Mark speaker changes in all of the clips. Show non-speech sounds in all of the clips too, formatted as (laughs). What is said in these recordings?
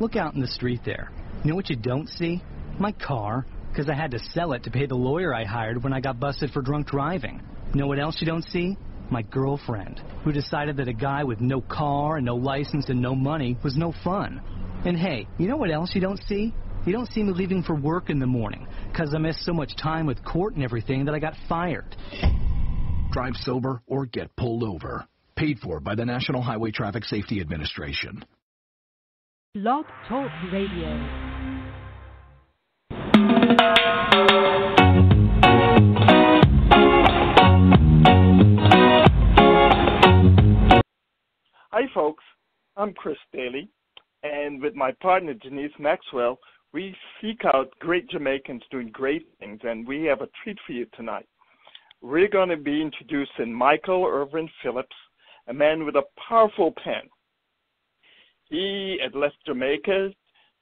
Speaker 1: Look out in the street there. You know what you don't see? My car, because I had to sell it to pay the lawyer I hired when I got busted for drunk driving. You know what else you don't see? My girlfriend, who decided that a guy with no car and no license and no money was no fun. And hey, you know what else you don't see? You don't see me leaving for work in the morning, because I missed so much time with court and everything that I got fired.
Speaker 2: Drive sober or get pulled over. Paid for by the National Highway Traffic Safety Administration.
Speaker 3: Blog Talk Radio.
Speaker 4: Hi, folks. I'm Chris Daly, and with my partner Denise Maxwell, we seek out great Jamaicans doing great things, and we have a treat for you tonight. We're going to be introducing Michael Irvin Phillips, a man with a powerful pen. He had left Jamaica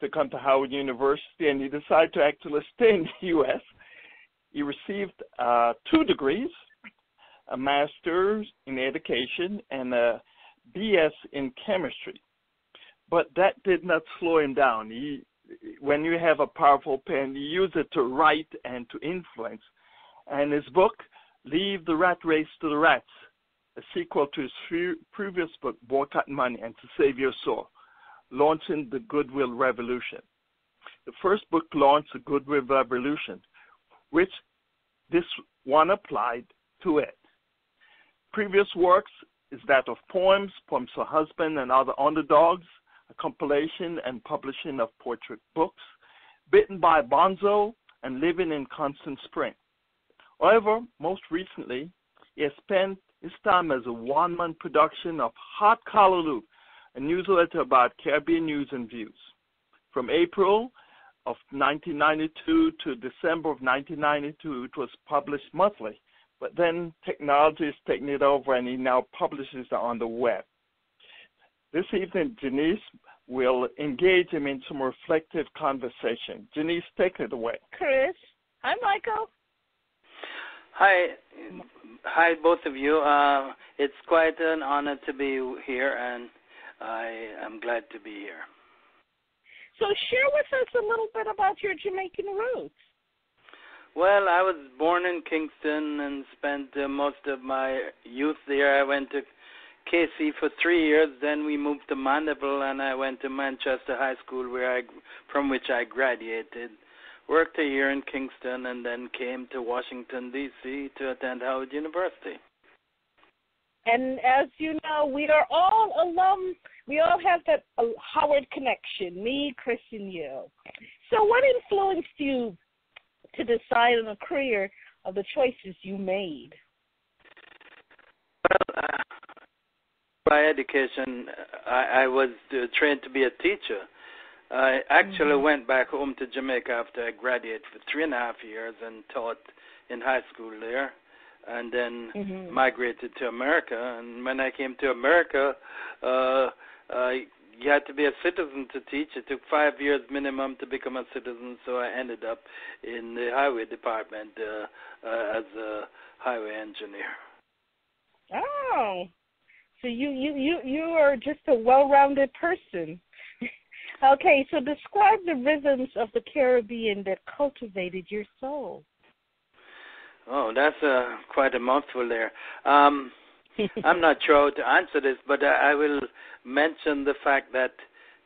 Speaker 4: to come to Howard University, and he decided to actually stay in (laughs) the U.S. He received uh, two degrees, a master's in education and a BS in chemistry. But that did not slow him down. He, when you have a powerful pen, you use it to write and to influence. And his book, Leave the Rat Race to the Rats, a sequel to his previous book, Boycott Money and To Save Your Soul, launching the Goodwill Revolution. The first book launched the Goodwill Revolution, which this one applied to it. Previous works is that of poems, poems for husband and other underdogs, a compilation and publishing of portrait books, Bitten by Bonzo, and Living in Constant Spring. However, most recently, he has spent his time as a one man production of Hot Callaloo, a newsletter about Caribbean news and views. From April of 1992 to December of 1992, it was published monthly, but then technology is taking it over and he now publishes it on the web. This evening, Janice will engage him in some reflective conversation. Janice, take it away.
Speaker 5: Chris. Hi, Michael.
Speaker 6: Hi, hi, both of you. Uh, it's quite an honor to be here, and I am glad to be here.
Speaker 5: So, share with us a little bit about your Jamaican roots.
Speaker 6: Well, I was born in Kingston and spent uh, most of my youth there. I went to KC for three years. Then we moved to Mandeville, and I went to Manchester High School, where I, from which I graduated. Worked a year in Kingston, and then came to Washington D.C. to attend Howard University.
Speaker 5: And as you know, we are all alum. We all have that uh, Howard connection. Me, Chris, and you. So, what influenced you to decide on a career of the choices you made?
Speaker 6: Well, uh, by education, I, I was uh, trained to be a teacher. I actually mm-hmm. went back home to Jamaica after I graduated for three and a half years and taught in high school there, and then mm-hmm. migrated to America. And when I came to America, uh, I you had to be a citizen to teach. It took five years minimum to become a citizen, so I ended up in the highway department uh, uh, as a highway engineer.
Speaker 5: Oh, so you you you you are just a well-rounded person. (laughs) okay, so describe the rhythms of the Caribbean that cultivated your soul.
Speaker 6: Oh, that's uh, quite a mouthful there. Um, (laughs) I'm not sure how to answer this, but I, I will mention the fact that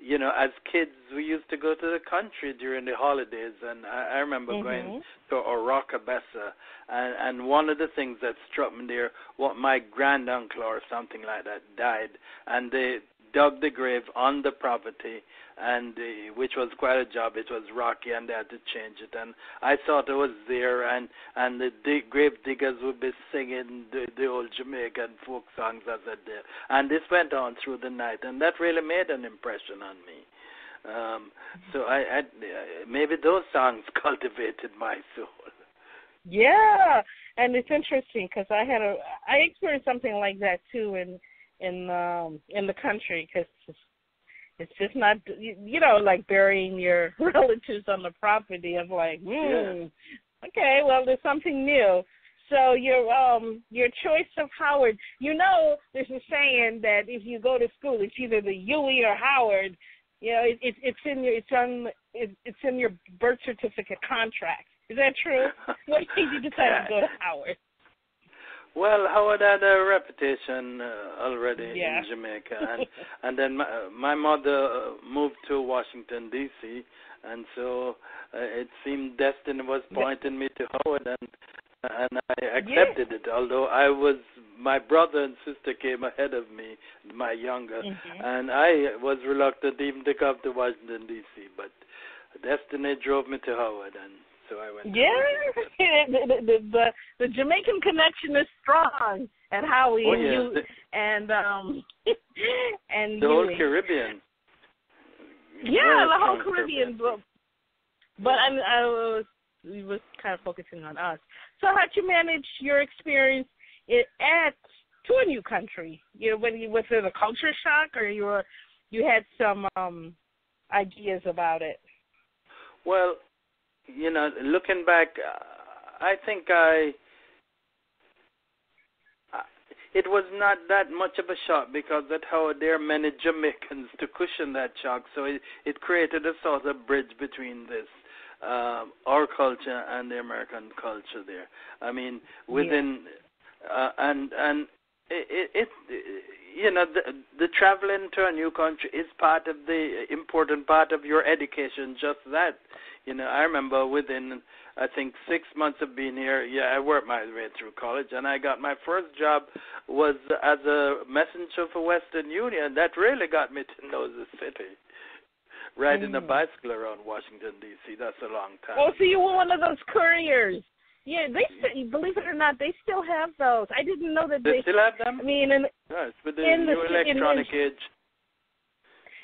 Speaker 6: you know, as kids, we used to go to the country during the holidays, and I, I remember mm-hmm. going to Oracabessa, and and one of the things that struck me there, what my granduncle or something like that died, and they dug the grave on the property, and uh, which was quite a job. It was rocky, and they had to change it. And I thought it was there, and and the dig- grave diggers would be singing the, the old Jamaican folk songs as I did. And this went on through the night, and that really made an impression on me. Um, so I, I maybe those songs (laughs) cultivated my soul.
Speaker 5: Yeah, and it's interesting because I had a I experienced something like that too in in um in the country because it's just not you know like burying your (laughs) relatives on the property of like hmm yeah. okay well there's something new so your um your choice of Howard you know there's a saying that if you go to school it's either the UWI or Howard You know, it, it, it's in your it's on it, it's in your birth certificate contract. Is that true? (laughs) what made you decide to go to Howard?
Speaker 6: Well, Howard had a reputation uh, already
Speaker 5: Yeah.
Speaker 6: in Jamaica, (laughs) and and then my, my mother uh, moved to Washington D.C., and so uh, it seemed destiny was pointing me to Howard, and and I accepted it. Although I was, my brother and sister came ahead of me, my younger,
Speaker 5: Mhm.
Speaker 6: and I was reluctant even to come to Washington D.C. But destiny drove me to Howard, and so I went.
Speaker 5: Yeah, (laughs) (laughs) the, the, the the Jamaican connection is strong at Howie
Speaker 6: Oh,
Speaker 5: and you and um (laughs) and
Speaker 6: The whole. Caribbean.
Speaker 5: Yeah, the whole Caribbean. But, but I, I was we was kind of focusing on us. So how'd you manage your experience at to a new country? You know, when you was it a culture shock or you were you had some um ideas about it?
Speaker 6: Well, you know, looking back, uh, I think I. I- It was not that much of a shock because that's how there are many Jamaicans to cushion that shock, so it, it created a sort of bridge between this um, our culture and the American culture there. I mean, within uh, and and it, it, it you know the the traveling to a new country is part of the important part of your education. Just that, you know, I remember within I think six months of being here, yeah, I worked my way through college, and I got my first job was as a messenger for Western Union. That really got me to know the city. Riding a
Speaker 5: Mm.
Speaker 6: bicycle around Washington D.C. That's a long time.
Speaker 5: Oh, so you were one of those couriers. Yeah, they believe it or not, they still have those. I didn't know that
Speaker 6: they
Speaker 5: they.
Speaker 6: still have them?
Speaker 5: I mean, and
Speaker 6: Yes, with the
Speaker 5: in the
Speaker 6: new
Speaker 5: ci- in- in-
Speaker 6: electronic age.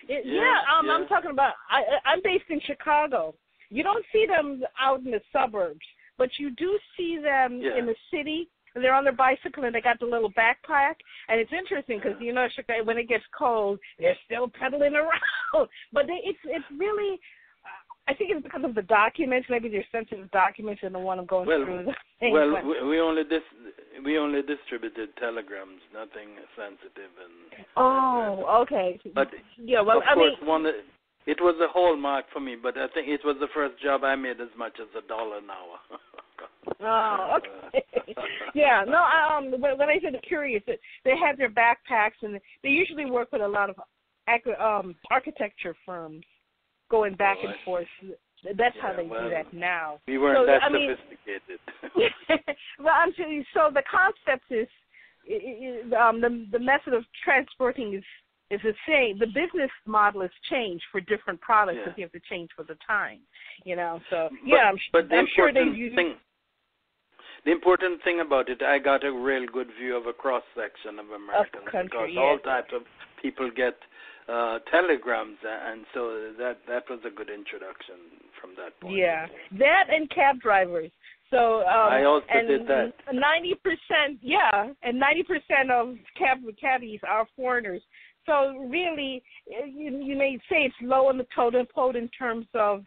Speaker 5: It,
Speaker 6: Yeah,
Speaker 5: yeah, um,
Speaker 6: yeah.
Speaker 5: I'm talking about. I, I- I'm based in Chicago. You don't see them out in the suburbs, but you do see them
Speaker 6: Yeah.
Speaker 5: in the city. And they're on their bicycle and they got the little backpack. And it's interesting because you know Chicago, when it gets cold, they're still pedaling (laughs) around. But they, it's it's really. I think it's because of the documents. Maybe they're sensitive documents and the one I'm going
Speaker 6: Well,
Speaker 5: through. (laughs)
Speaker 6: Well,
Speaker 5: but-
Speaker 6: we, only dis- we only distributed telegrams, nothing sensitive, and
Speaker 5: oh, okay.
Speaker 6: but
Speaker 5: yeah, well,
Speaker 6: of
Speaker 5: I
Speaker 6: course,
Speaker 5: mean,
Speaker 6: one it was a hallmark for me. But I think it was the first job I made as much as a dollar an hour. (laughs)
Speaker 5: Oh, okay. (laughs) yeah, no. Um, when, when I said the curious, they have their backpacks, and they usually work with a lot of um architecture firms, going back and
Speaker 6: Right.
Speaker 5: forth. That's how they
Speaker 6: well,
Speaker 5: do that now.
Speaker 6: we weren't
Speaker 5: So,
Speaker 6: that
Speaker 5: I mean-
Speaker 6: sophisticated. (laughs) (laughs)
Speaker 5: well, I'm you, so the concept is, um, the the method of transporting is is the same. The business model has changed for different products
Speaker 6: Yeah.
Speaker 5: you have to change for the time. You know, so
Speaker 6: But-
Speaker 5: yeah, I'm, sh-
Speaker 6: but the
Speaker 5: I'm sure they
Speaker 6: important
Speaker 5: use.
Speaker 6: thing, the important thing about it, I got a real good view of a cross section of Americans
Speaker 5: country,
Speaker 6: because
Speaker 5: yeah.
Speaker 6: all types of people get uh telegrams, and so that that was a good introduction from that point.
Speaker 5: Yeah, that and cab drivers. So um,
Speaker 6: I also
Speaker 5: and
Speaker 6: did that.
Speaker 5: Ninety percent, yeah, and ninety percent of cab cabbies are foreigners. So really, eh, you, you may say it's low on the totem pole in terms of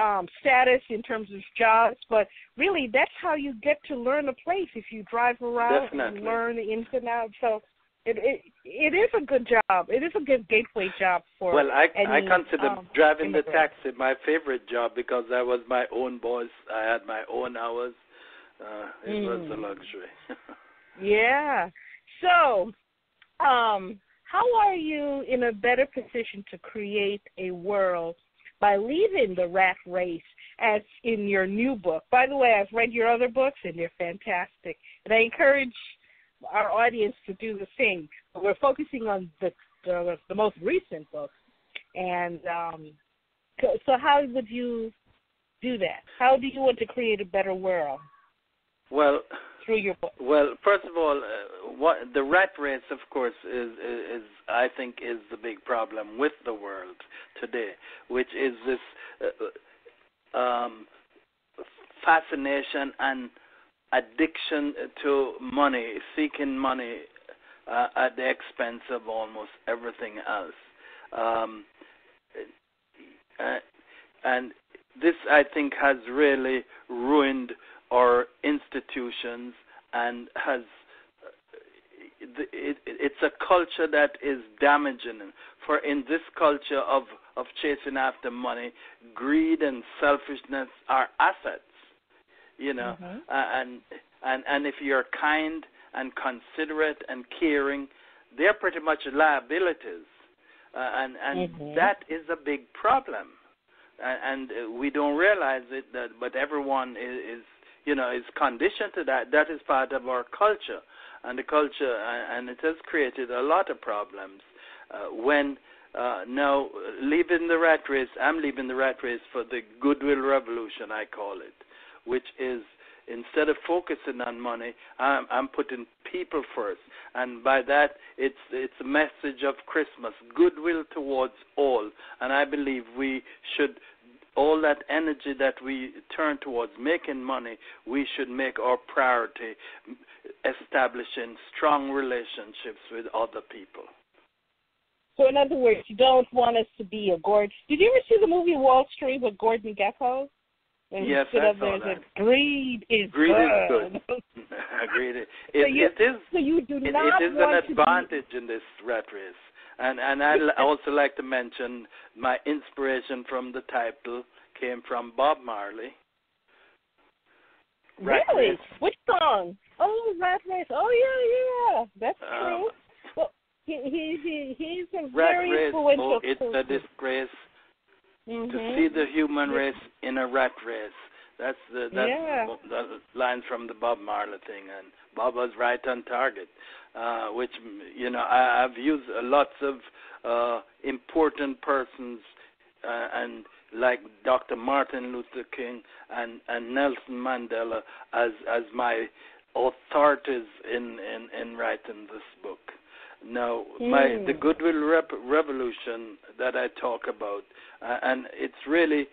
Speaker 5: um, status, in terms of jobs, but really that's how you get to learn a place if you drive around
Speaker 6: Definitely.
Speaker 5: and learn the ins and outs. So it it it is a good job. It is a good gateway job for.
Speaker 6: Well, I I consider
Speaker 5: um,
Speaker 6: driving the taxi my favorite job because I was my own boss. I had my own hours. Uh, it was a
Speaker 5: Mm.
Speaker 6: luxury. (laughs)
Speaker 5: Yeah. So, um, how are you in a better position to create a world by leaving the rat race as in your new book? By the way, I've read your other books and they're fantastic. And I encourage our audience to do the same. But we're focusing on the the, the most recent book. And um, so, so how would you do that? How do you want to create a better world
Speaker 6: well,
Speaker 5: through your book?
Speaker 6: Well, first of all, uh, what the rat race, of course, is, is is I think is the big problem with the world today, which is this uh, um, fascination and addiction to money, seeking money uh, at the expense of almost everything else. Um, uh, and this, I think, has really ruined our institutions and has it, it, it's a culture that is damaging for in this culture of of chasing after money, greed and selfishness are assets. You know,
Speaker 5: Mhm.
Speaker 6: uh, and and and if you're kind and considerate and caring, they're pretty much liabilities, uh, and and
Speaker 5: Mhm.
Speaker 6: that is a big problem, and, and uh, we don't realize it. That but everyone is, is you know is conditioned to that. That is part of our culture, and the culture, and, and it has created a lot of problems. Uh, when uh, now leaving the rat race, I'm leaving the rat race for the goodwill revolution, I call it, which is instead of focusing on money, I'm, I'm putting people first, and by that, it's it's a message of Christmas, goodwill towards all, and I believe we should. All that energy that we turn towards making money, we should make our priority establishing strong relationships with other people.
Speaker 5: So in other words, you don't want us to be a Gordon. Did you ever see the movie Wall Street with Gordon Gekko? And
Speaker 6: Yes,
Speaker 5: he stood
Speaker 6: I
Speaker 5: up there and said,
Speaker 6: that.
Speaker 5: Greed is
Speaker 6: Greed is
Speaker 5: good.
Speaker 6: good. (laughs) (laughs) Agreed. It,
Speaker 5: So you-
Speaker 6: it is
Speaker 5: so you do
Speaker 6: it,
Speaker 5: not
Speaker 6: it is
Speaker 5: want
Speaker 6: an
Speaker 5: to be
Speaker 6: advantage in this rat race. And and I'd also like to mention my inspiration from the title came from Bob Marley. Rat
Speaker 5: really?
Speaker 6: Race.
Speaker 5: Which song? Oh, Rat Race. Oh yeah, yeah. That's
Speaker 6: Um,
Speaker 5: true. Well, he he he he's a
Speaker 6: Rat
Speaker 5: very
Speaker 6: race,
Speaker 5: influential
Speaker 6: oh, it's a disgrace
Speaker 5: Mhm.
Speaker 6: to see the human race in a rat race. That's the that's
Speaker 5: Yeah.
Speaker 6: the, the line from the Bob Marley thing, and Bob was right on target. Uh, which you know I, I've used uh, lots of uh, important persons uh, and like Dr. Martin Luther King and, and Nelson Mandela as as my authorities in, in, in writing this book. Now, my
Speaker 5: Mm.
Speaker 6: the Goodwill Rep- Revolution that I talk about, uh, and it's really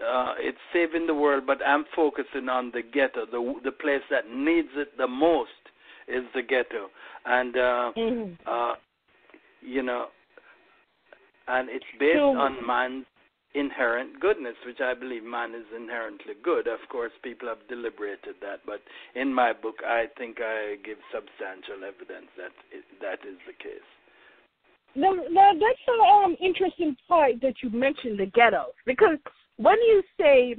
Speaker 6: uh, it's saving the world, but I'm focusing on the ghetto, the the place that needs it the most is the ghetto, and uh,
Speaker 5: Mhm.
Speaker 6: uh, you know, and it's based
Speaker 5: So-
Speaker 6: on man's inherent goodness, which I believe man is inherently good. Of course, people have deliberated that, but in my book, I think I give substantial evidence that that is the case.
Speaker 5: Now, now that's an um, interesting part that you mentioned the ghetto because when you say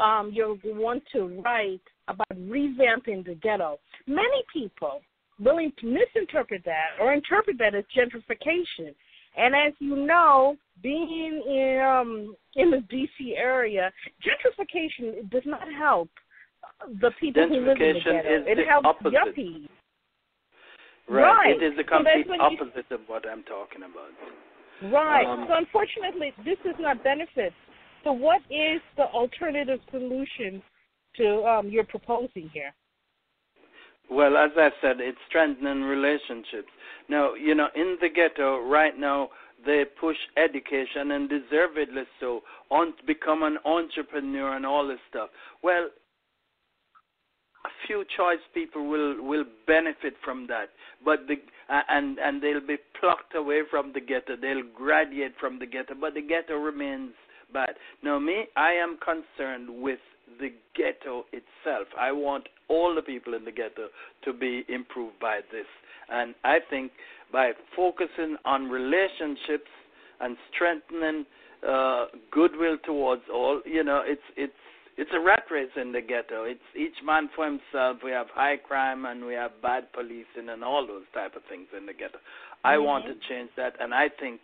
Speaker 5: um, you want to write about revamping the ghetto, many people willing to misinterpret that or interpret that as gentrification. And as you know, being in um, in the D.C. area, gentrification does not help the people who live in the ghetto.
Speaker 6: is
Speaker 5: it
Speaker 6: the
Speaker 5: helps
Speaker 6: opposite.
Speaker 5: yuppies.
Speaker 6: Right.
Speaker 5: Right.
Speaker 6: It is the
Speaker 5: So
Speaker 6: complete
Speaker 5: you-
Speaker 6: opposite of what I'm talking about.
Speaker 5: Right.
Speaker 6: Um,
Speaker 5: so unfortunately, this does not benefit. So what is the alternative solution to um, you're proposing here?
Speaker 6: Well, as I said, it's strengthening relationships. Now, you know, in the ghetto right now, they push education and deservedly so on become an entrepreneur and all this stuff. Well, a few choice people will will benefit from that, but the uh, and and they'll be plucked away from the ghetto. They'll graduate from the ghetto, but the ghetto remains bad. Now, me, I am concerned with the ghetto itself. I want all the people in the ghetto to be improved by this, and I think by focusing on relationships and strengthening uh, goodwill towards all, you know, it's it's it's a rat race in the ghetto. It's each man for himself. We have high crime and we have bad policing and all those type of things in the ghetto. I want to change that, and I think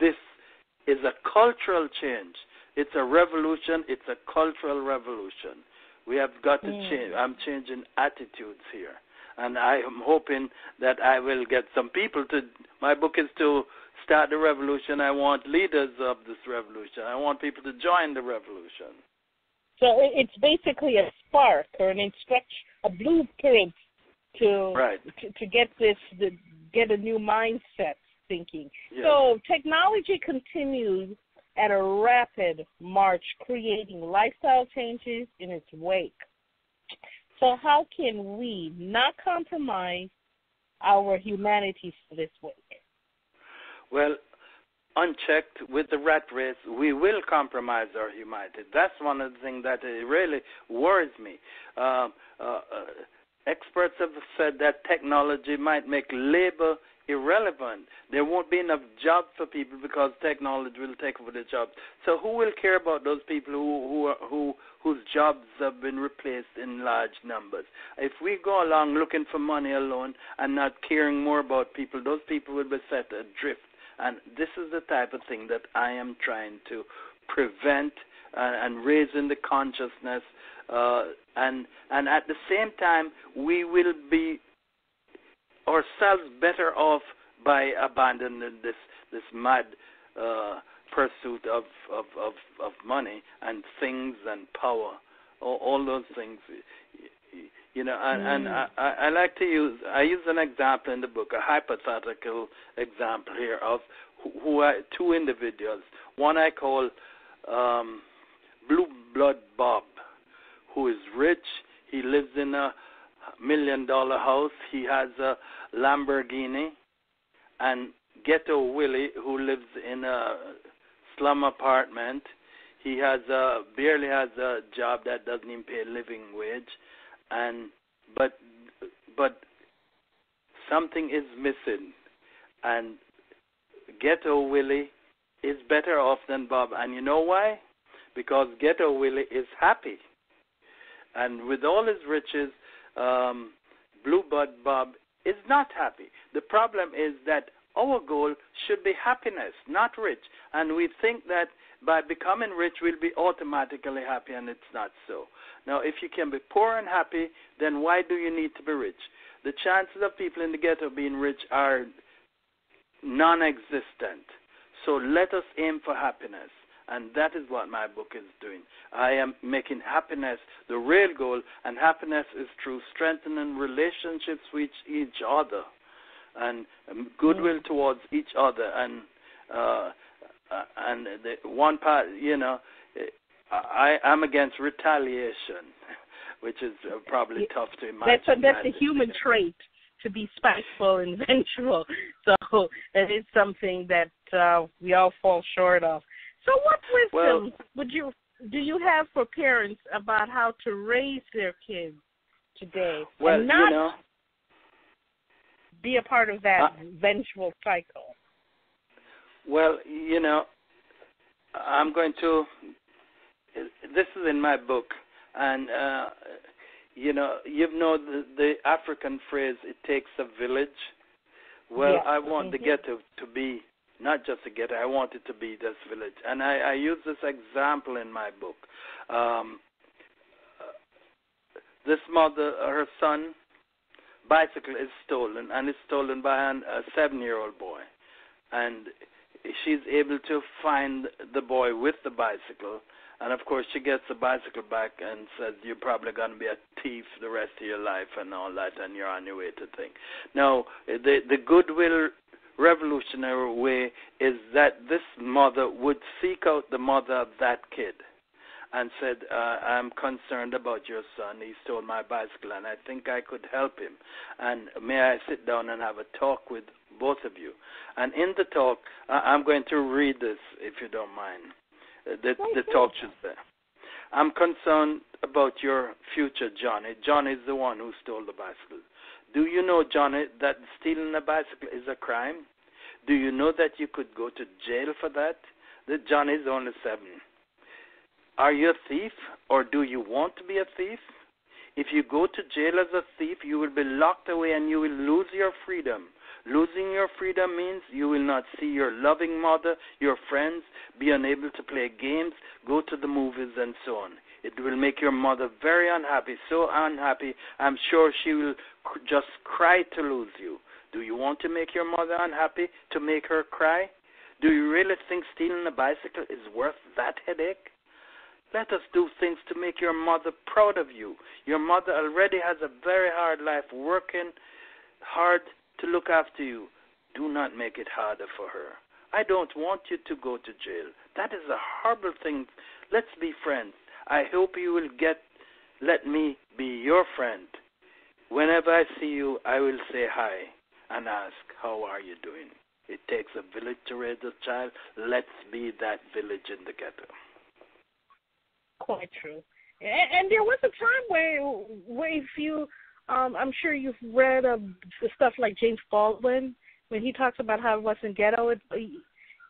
Speaker 6: this is a cultural change. It's a revolution. It's a cultural revolution. We have got to change. I'm changing attitudes here, and I am hoping that I will get some people to. My book is to start the revolution. I want leaders of this revolution. I want people to join the revolution.
Speaker 5: So it's basically a spark or an instruction, a blueprint to
Speaker 6: Right.
Speaker 5: to, to get this, to get a new mindset thinking.
Speaker 6: Yes.
Speaker 5: So technology continues at a rapid march, creating lifestyle changes in its wake. So how can we not compromise our humanity for this wake?
Speaker 6: Well, unchecked with the rat race, we will compromise our humanity. That's one of the things that uh, really worries me. Um, uh, uh, experts have said that technology might make labor irrelevant. There won't be enough jobs for people because technology will take over the jobs. So who will care about those people who who are, who whose jobs have been replaced in large numbers? If we go along looking for money alone and not caring more about people, those people will be set adrift. And this is the type of thing that I am trying to prevent and raise in the consciousness. Uh, and and at the same time, we will be ourselves better off by abandoning this this mad uh, pursuit of, of, of, of money and things and power, all, all those things. You know, and, mm. and I, I like to use I use an example in the book, a hypothetical example here of who, who are two individuals. One I call um, Blue Blood Bob, who is rich. He lives in a million dollar house. He has a Lamborghini, and Ghetto Willie, who lives in a slum apartment. He has a barely has a job that doesn't even pay a living wage, and but but something is missing, and Ghetto Willie is better off than Bob, and you know why? Because Ghetto Willie is happy, and with all his riches, um, Blue Blood Bob is not happy. The problem is that our goal should be happiness, not rich. And we think that by becoming rich, we'll be automatically happy, and it's not so. Now, if you can be poor and happy, then why do you need to be rich? The chances of people in the ghetto being rich are non existent. So let us aim for happiness. And that is what my book is doing. I am making happiness the real goal, and happiness is through strengthening relationships with each other and goodwill mm. towards each other. And uh, uh, and the one part, you know, I am against retaliation, (laughs) which is uh, probably tough to imagine.
Speaker 5: That's a, that's a human (laughs) trait to be spiteful and (laughs) vengeful. So it is something that uh, we all fall short of. So, what wisdom well, would you do you have for parents about how to raise their kids today
Speaker 6: well,
Speaker 5: and not
Speaker 6: you know,
Speaker 5: be a part of that uh, vengeful cycle?
Speaker 6: Well, you know, I'm going to. This is in my book, and uh, you know, you know the, the African phrase "it takes a village." Well, I want mm-hmm. the ghetto to be not just a ghetto. I want it to be this village, and I, I use this example in my book. Um, this mother, her son, bicycle is stolen, and it's stolen by an, a seven-year-old boy, and she's able to find the boy with the bicycle. And of course, she gets the bicycle back and says, "You're probably going to be a thief the rest of your life and all that, and you're on your way to think." Now, the the goodwill revolutionary way is that this mother would seek out the mother of that kid and said, uh, I'm concerned about your son. He stole my bicycle, and I think I could help him. And may I sit down and have a talk with both of you? And in the talk, uh, I'm going to read this, if you don't mind. Uh, the, the talk should say. I'm concerned about your future, Johnny. Johnny is the one who stole the bicycle. Do you know, Johnny, that stealing a bicycle is a crime? Do you know that you could go to jail for that? That Johnny is only seven. Are you a thief or do you want to be a thief? If you go to jail as a thief, you will be locked away and you will lose your freedom. Losing your freedom means you will not see your loving mother, your friends, be unable to play games, go to the movies, and so on. It will make your mother very unhappy, so unhappy, I'm sure she will just cry to lose you. Do you want to make your mother unhappy to make her cry? Do you really think stealing a bicycle is worth that headache? Let us do things to make your mother proud of you. Your mother already has a very hard life working hard to look after you. Do not make it harder for her. I don't want you to go to jail. That is a horrible thing. Let's be friends. I hope you will get let me be your friend. Whenever I see you, I will say hi and ask, How are you doing? It takes a village to raise a child. Let's be that village in the ghetto.
Speaker 5: Quite true. And, there was a time where, where if you, um, I'm sure you've read the stuff like James Baldwin, when he talks about how it wasn't ghetto, it,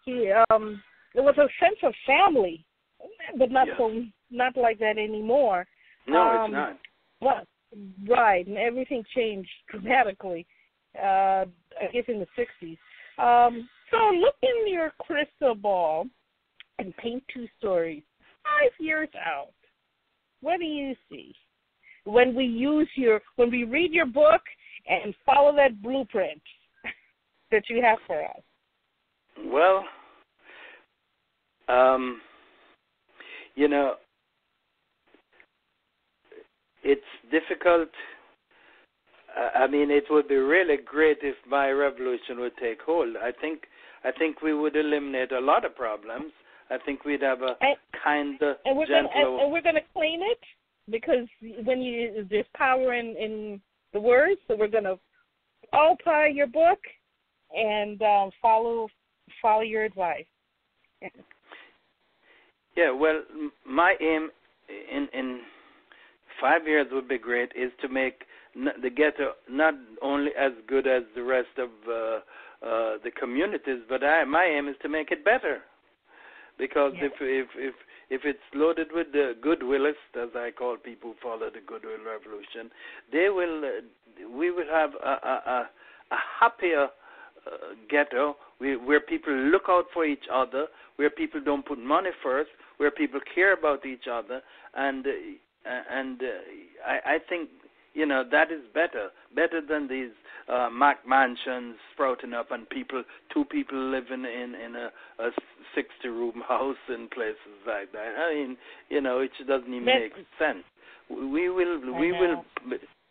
Speaker 5: he, um it was a sense of family, but not
Speaker 6: Yes.
Speaker 5: so not like that anymore.
Speaker 6: No,
Speaker 5: Um,
Speaker 6: it's not.
Speaker 5: Well, right, and everything changed dramatically. Uh, I guess in the '60s. Um, so look in your crystal ball and paint two stories. Five years out, what do you see when we use your when we read your book and follow that blueprint (laughs) that you have for us?
Speaker 6: Well, um, you know, it's difficult. I mean, it would be really great if my revolution would take hold. I think, I think we would eliminate a lot of problems. I think we'd have a
Speaker 5: And-
Speaker 6: kinder,
Speaker 5: and we're gonna and, and we're gonna clean it because when you there's power in in the words, so we're gonna all apply your book and um, follow follow your advice.
Speaker 6: Yeah, well, my aim in in five years would be great is to make the ghetto not only as good as the rest of uh, uh, the communities, but I, my aim is to make it better. Because if if if if it's loaded with the goodwillists, as I call people who follow the goodwill revolution, they will. Uh, we will have a a, a, a happier uh, ghetto we, where people look out for each other, where people don't put money first, where people care about each other, and uh, and uh, I, I think you know that is better, better than these uh, Mac mansions sprouting up and people, two people living in in a, a sixty room house in places like that. I mean, you know, it doesn't even make sense. We will, we will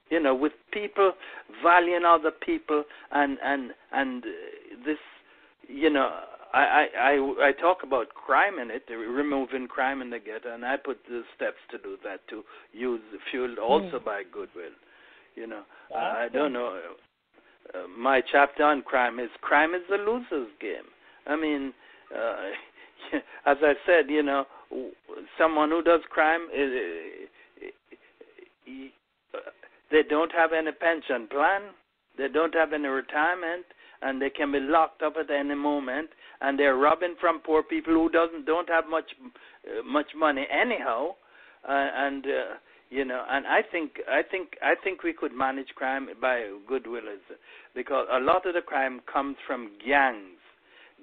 Speaker 6: you know, with people valuing other people and and and uh, this, you know, I I I, talk about crime in it, removing crime in the ghetto, and I put the steps to do that to use fueled also by goodwill. You know, I don't know. Uh, my chapter on crime is crime is the loser's game. I mean, uh, (laughs) as I said, you know, someone who does crime is. Uh, they don't have any pension plan, they don't have any retirement, and they can be locked up at any moment. And they're robbing from poor people who doesn't don't have much uh, much money anyhow. Uh, and uh, you know, and I think I think I think we could manage crime by goodwill, is- because a lot of the crime comes from gangs.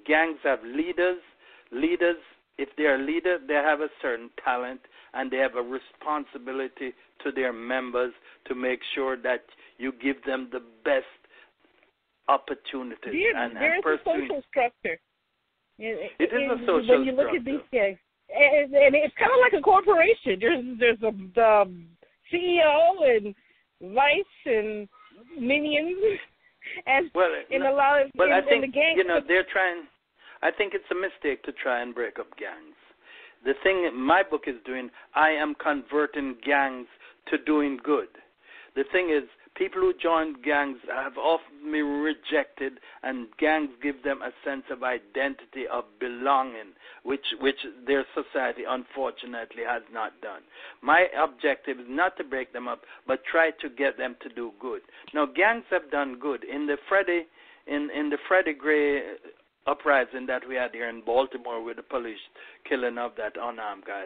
Speaker 6: Gangs have leaders. Leaders, if they're a leader, they have a certain talent and they have a responsibility to their members to make sure that you give them the best opportunities
Speaker 5: There,
Speaker 6: and,
Speaker 5: there
Speaker 6: and
Speaker 5: is a social structure. It,
Speaker 6: It is a
Speaker 5: it-
Speaker 6: social
Speaker 5: When you look at
Speaker 6: structure.
Speaker 5: these guys, and, and it's kind of like a corporation. There's there's a the CEO and vice and minions, (laughs) and
Speaker 6: Well,
Speaker 5: in
Speaker 6: no-
Speaker 5: a lot of
Speaker 6: But
Speaker 5: in,
Speaker 6: I
Speaker 5: in
Speaker 6: think
Speaker 5: the gangs.
Speaker 6: you know they're trying. I think it's a mistake to try and break up gangs. The thing my book is doing, I am converting gangs to doing good. The thing is, people who join gangs have often been rejected, and gangs give them a sense of identity of belonging, which which their society unfortunately has not done. My objective is not to break them up, but try to get them to do good. Now, gangs have done good in the Freddie in in the Freddie Gray uprising that we had here in Baltimore with the police killing of that unarmed guy.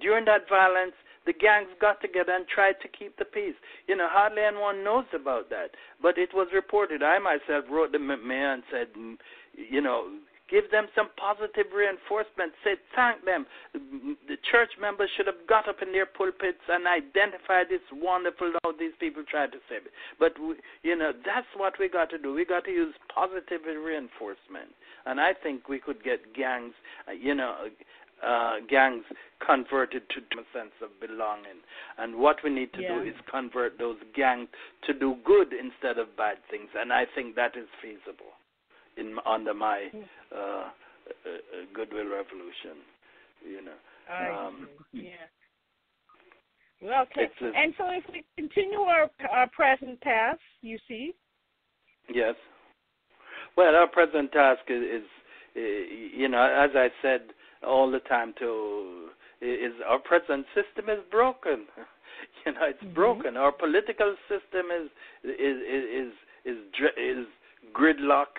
Speaker 6: During that violence, the gangs got together and tried to keep the peace. You know, hardly anyone knows about that, but it was reported. I myself wrote the mayor and said, mm, you know, give them some positive reinforcement. Say thank them. The church members should have got up in their pulpits and identified this wonderful how these people tried to save it. But we, you know, that's what we got to do. We got to use positive reinforcement, and I think we could get gangs, uh, you know. Uh, gangs converted to, a sense of belonging, and what we need to
Speaker 5: Yeah.
Speaker 6: do is convert those gangs to do good instead of bad things, and I think that is feasible in under my uh, uh, uh, goodwill revolution. You know, um,
Speaker 5: yeah. Well, okay.
Speaker 6: a-
Speaker 5: and so if we continue our our present path, you see,
Speaker 6: yes. Well, our present task is, is uh, you know, as I said all the time, to is our present system is broken. (laughs) You know, it's
Speaker 5: Mhm.
Speaker 6: broken. Our political system is is is is is, is gridlock.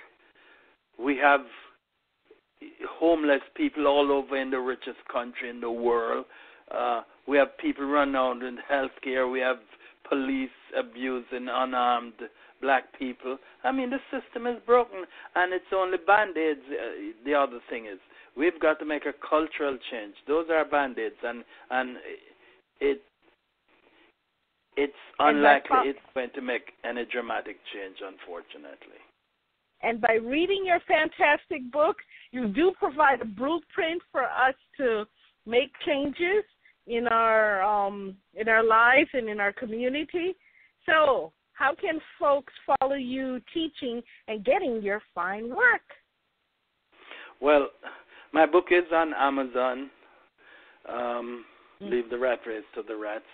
Speaker 6: we have homeless people all over in the richest country in the world. Uh, we have people run out in healthcare. We have police abusing unarmed black people. I mean, the system is broken, and it's only band aids. Uh, the other thing is, we've got to make a cultural change. Those are band aids, and and it it's unlikely it's going to make any dramatic change, unfortunately.
Speaker 5: And by reading your fantastic book, you do provide a blueprint for us to make changes in our um, in our lives and in our community. So, how can folks follow you teaching and getting your fine work?
Speaker 6: Well, my book is on Amazon. Um, mm-hmm. Leave the rat race to the rats.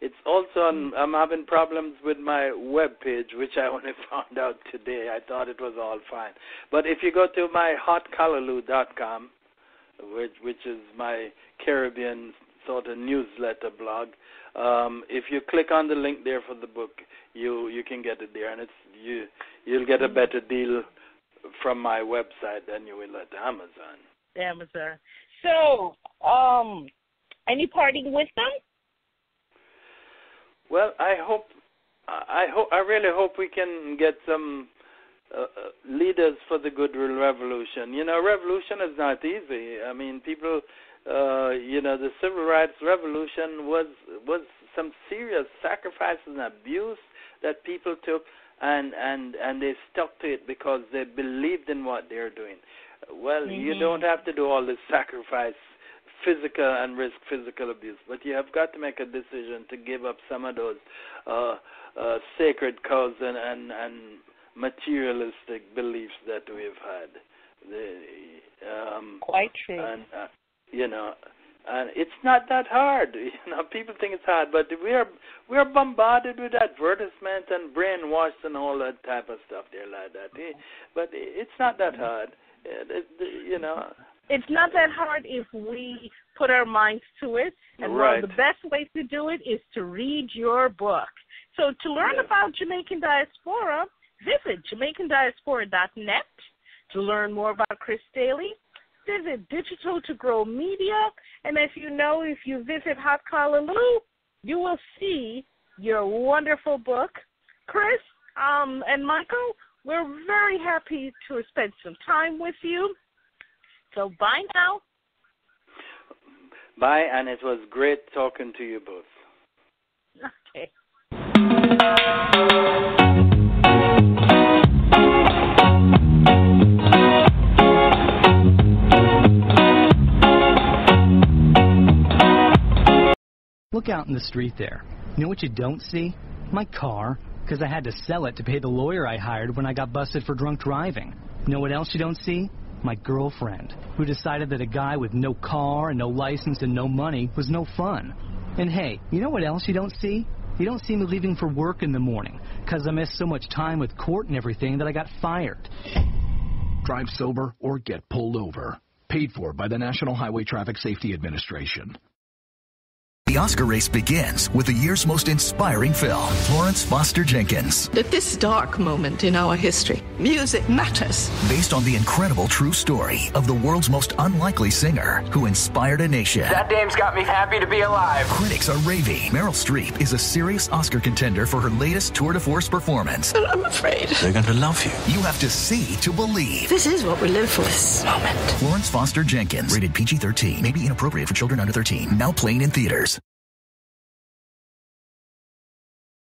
Speaker 6: It's also on, I'm having problems with my web page, which I (laughs) only found out today. I thought it was all fine. But if you go to my hotcallaloo.com, which which is my Caribbean sort of newsletter blog, um, if you click on the link there for the book, you you can get it there, and it's you you'll get a mm-hmm. better deal from my website than you will at Amazon.
Speaker 5: Amazon. So, um, any parting them?
Speaker 6: Well, I hope, I hope, I really hope we can get some uh, uh, leaders for the goodwill revolution. You know, revolution is not easy. I mean, people, uh, you know, the civil rights revolution was was some serious sacrifices and abuse that people took, and and and they stuck to it because they believed in what they're doing. Well, mm-hmm. you don't have to do all this sacrifice physical and risk physical abuse. But you have got to make a decision to give up some of those uh, uh, sacred codes and, and, and materialistic beliefs that we've had.
Speaker 5: The, um, Quite true.
Speaker 6: And, uh, you know, and it's not that hard. (laughs) You know, people think it's hard, but we are we are bombarded with advertisement and brainwashed and all that type of stuff there like that. But it's not that hard. You know,
Speaker 5: it's not that hard if we put our minds to it. And right. one of the best ways to do it is to read your book. So to learn about Jamaican diaspora, visit JamaicanDiaspora.net. To learn more about Chris Daly, visit Digital to Grow Media. And as you know, if you visit Hot Callaloo, you will see your wonderful book. Chris um, and Michael, we're very happy to spend some time with you. So bye now.
Speaker 6: Bye, and it was great talking to you both.
Speaker 5: Okay.
Speaker 1: Look out in the street there. You know what you don't see? My car, because I had to sell it to pay the lawyer I hired when I got busted for drunk driving. Know what else you don't see? my girlfriend, who decided that a guy with no car and no license and no money was no fun. And hey, you know what else you don't see? You don't see me leaving for work in the morning, because I missed so much time with court and everything that I got fired.
Speaker 2: Drive sober or get pulled over. Paid for by the National Highway Traffic Safety Administration.
Speaker 7: The Oscar race begins with the year's most inspiring film, Florence Foster Jenkins.
Speaker 8: At this dark moment in our history, music matters.
Speaker 7: Based on the incredible true story of the world's most unlikely singer who inspired a nation.
Speaker 9: That dame's got me happy to be alive.
Speaker 7: Critics are raving. Meryl Streep is a serious Oscar contender for her latest tour de force performance.
Speaker 8: But I'm afraid.
Speaker 9: They're going to love you.
Speaker 7: You have to see to believe.
Speaker 8: This is what we live for, this moment.
Speaker 7: Florence Foster Jenkins, rated PG 13, may be inappropriate for children under 13. Now playing in theaters.